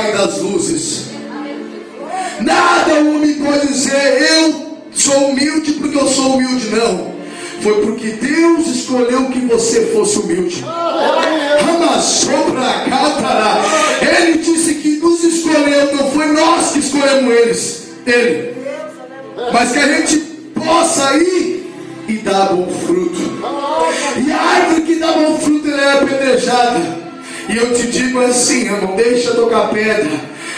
Pai das luzes. Nada o homem pode dizer, eu sou humilde porque eu sou humilde, não. Foi porque Deus escolheu que você fosse humilde. Ele disse que nos escolheu, não foi nós que escolhemos eles, Ele. Mas que a gente possa ir e dar bom fruto. E a árvore que dá bom fruto ela é apedrejada. E eu te digo assim, irmão, deixa tocar pedra.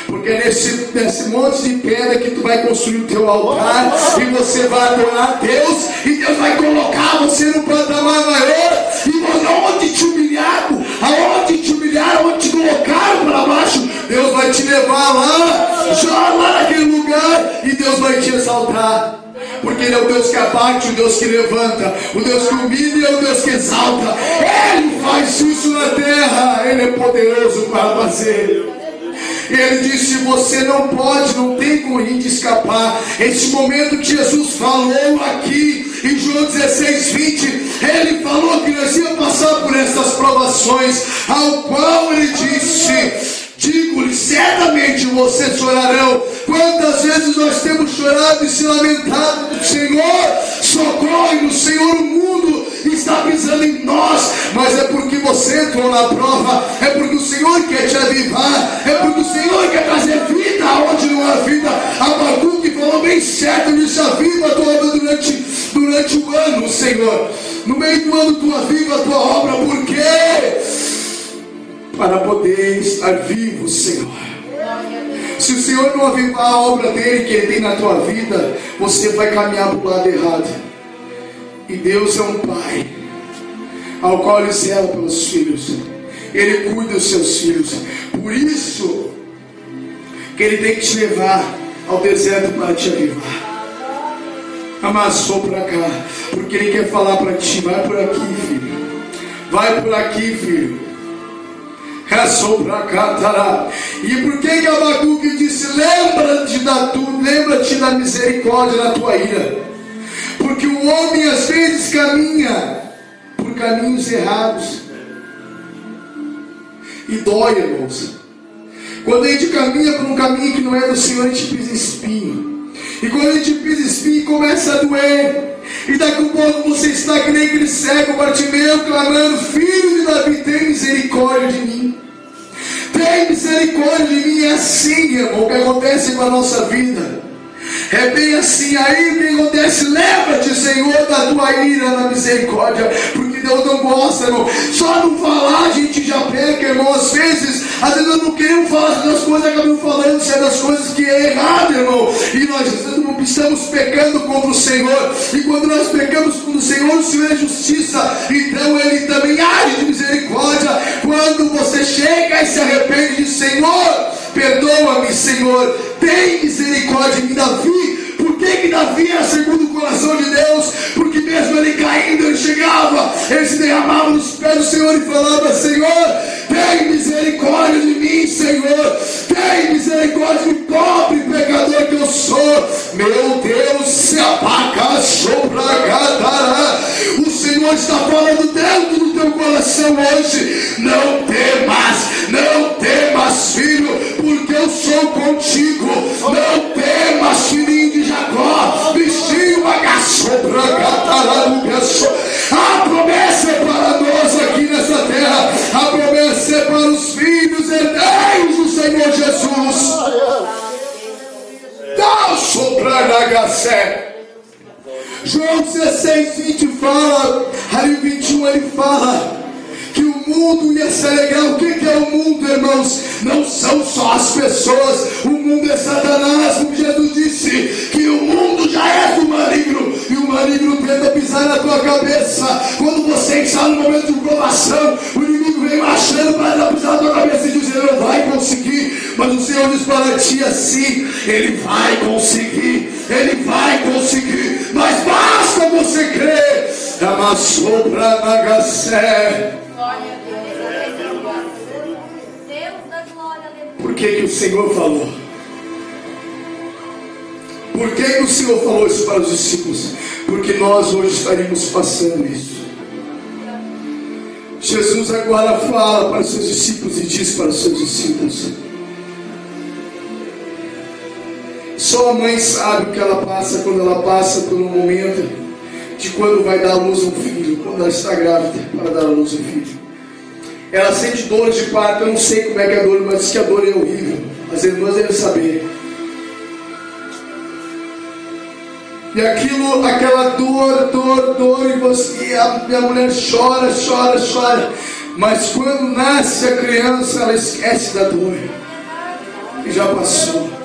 Porque é nesse, nesse monte de pedra que tu vai construir o teu altar e você vai adorar a Deus e Deus vai colocar você no patamar maior e aonde te humilhado, aonde te humilharam, aonde te colocaram para baixo, Deus vai te levar lá, já lá naquele lugar e Deus vai te exaltar. Porque Ele é o Deus que abate, o Deus que levanta, o Deus que humilha, o Deus que exalta. Ele faz isso na terra, Ele é poderoso para fazer. Ele disse: Você não pode, não tem de escapar. Esse momento que Jesus falou aqui em João 16, 20, ele falou que nós íamos passar por essas provações, ao qual ele disse. Digo-lhe, certamente vocês chorarão. Quantas vezes nós temos chorado e se lamentado, Senhor, socorre-nos, Senhor, o mundo está pisando em nós, mas é porque você entrou na prova, é porque o Senhor quer te avivar, é porque o Senhor quer trazer vida onde não há vida. Abacuque falou bem certo, disse a tua obra durante, durante o ano, Senhor. No meio do ano tu aviva a tua obra, por quê? Para poder estar vivo, Senhor. Se o Senhor não avivar a obra dele que ele tem na tua vida, você vai caminhar para o lado errado. E Deus é um pai ao qual ele zela pelos filhos. Ele cuida dos seus filhos. Por isso que ele tem que te levar ao deserto para te avivar. Amassou para cá, porque ele quer falar para ti, vai por aqui, filho. Vai por aqui, filho. E por que que Abacuque disse: Lembra-te da, tu, lembra da misericórdia na tua ira porque o homem às vezes caminha por caminhos errados. E dói, irmãos. Quando a gente caminha por um caminho que não é do Senhor, a gente pisa espinho. E quando a gente pisa espinho, começa a doer. E daqui a pouco você está que nem aquele cego, Bartimeu, clamando: Filho de Davi, tem misericórdia de mim. Tem misericórdia de mim. É assim, irmão, que acontece com a nossa vida. É bem assim, aí o que acontece? Lembra-te, Senhor, da tua ira na misericórdia, porque Deus não gosta, irmão. Só não falar a gente já peca, irmão. Às vezes, às vezes nós não queremos falar das coisas, acabamos falando se é das coisas que é errado, irmão. E nós estamos pecando contra o Senhor. E quando nós pecamos contra o Senhor, o Senhor é justiça. Então Ele também age de misericórdia. Quando você chega e se arrepende, Senhor, perdoa-me, Senhor, tem misericórdia de Davi. Por que, que Davi era segundo o coração de Deus? Porque mesmo ele caindo, ele chegava, ele se derramava nos pés do Senhor e falava: Senhor, tem misericórdia de mim, Senhor, tem misericórdia de pobre pecador que eu sou. Meu Deus, se apaga, sopra, O Senhor está falando dentro do teu coração hoje. Não temas, 21 ele fala que o mundo ia se alegrar. O que é o mundo, irmãos? Não são só as pessoas, o mundo é Satanás, como Jesus disse, que o mundo já é do maligno, e o maligno tenta pisar na tua cabeça. Quando você está no momento de provação, o inimigo vem marchando para pisar na tua cabeça e dizer: não vai conseguir, mas o Senhor diz para ti assim: ele vai conseguir, ele vai conseguir, mas basta você crer. Amassou para Nagacé. Por que, que o Senhor falou? Por que, que o Senhor falou isso para os discípulos? Porque nós hoje estaríamos passando isso. Jesus agora fala para os seus discípulos e diz para os seus discípulos: Só a mãe sabe o que ela passa quando ela passa por um momento de quando vai dar à luz um filho, quando ela está grávida para dar à luz um filho. Ela sente dores de parto, eu não sei como é que é a dor, mas diz que a dor é horrível. As irmãs devem saber. E aquilo, aquela dor, dor, dor, e você, a minha mulher chora, chora, chora. Mas quando nasce a criança, ela esquece da dor. E já passou.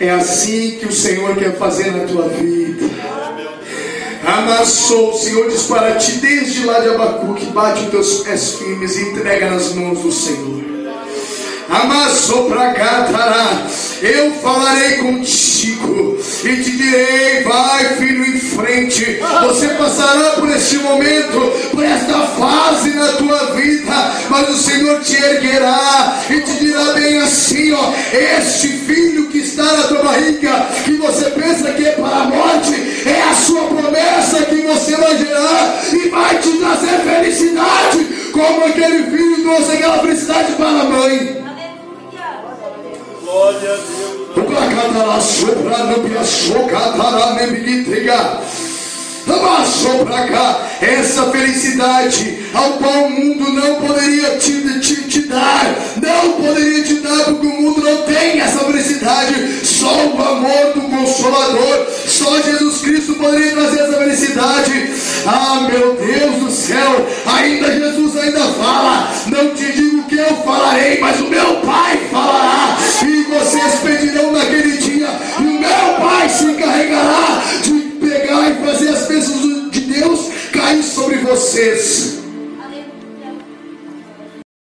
É assim que o Senhor quer fazer na tua vida. Amassou, o Senhor diz para ti, desde lá de Abacuque, bate os teus pés firmes e entrega nas mãos do Senhor. Amassou para cá, tará eu falarei contigo e te direi: vai, filho, frente. Você passará por este momento, por esta fase na tua vida, mas o Senhor te erguerá e te dirá bem assim: ó, este filho que está na tua barriga, que você pensa que é para a morte, é a sua promessa que você vai gerar e vai te trazer felicidade, como aquele filho trouxe aquela felicidade para a mãe. Glória a Deus. Abaixou para cá essa felicidade ao qual o mundo não poderia te, te, te, dar, não poderia te dar, porque o mundo não tem essa felicidade. Só o amor do Consolador, só Jesus Cristo poderia trazer essa felicidade. Ah, meu Deus do céu, ainda Jesus ainda fala: Não te digo que eu falarei, mas o meu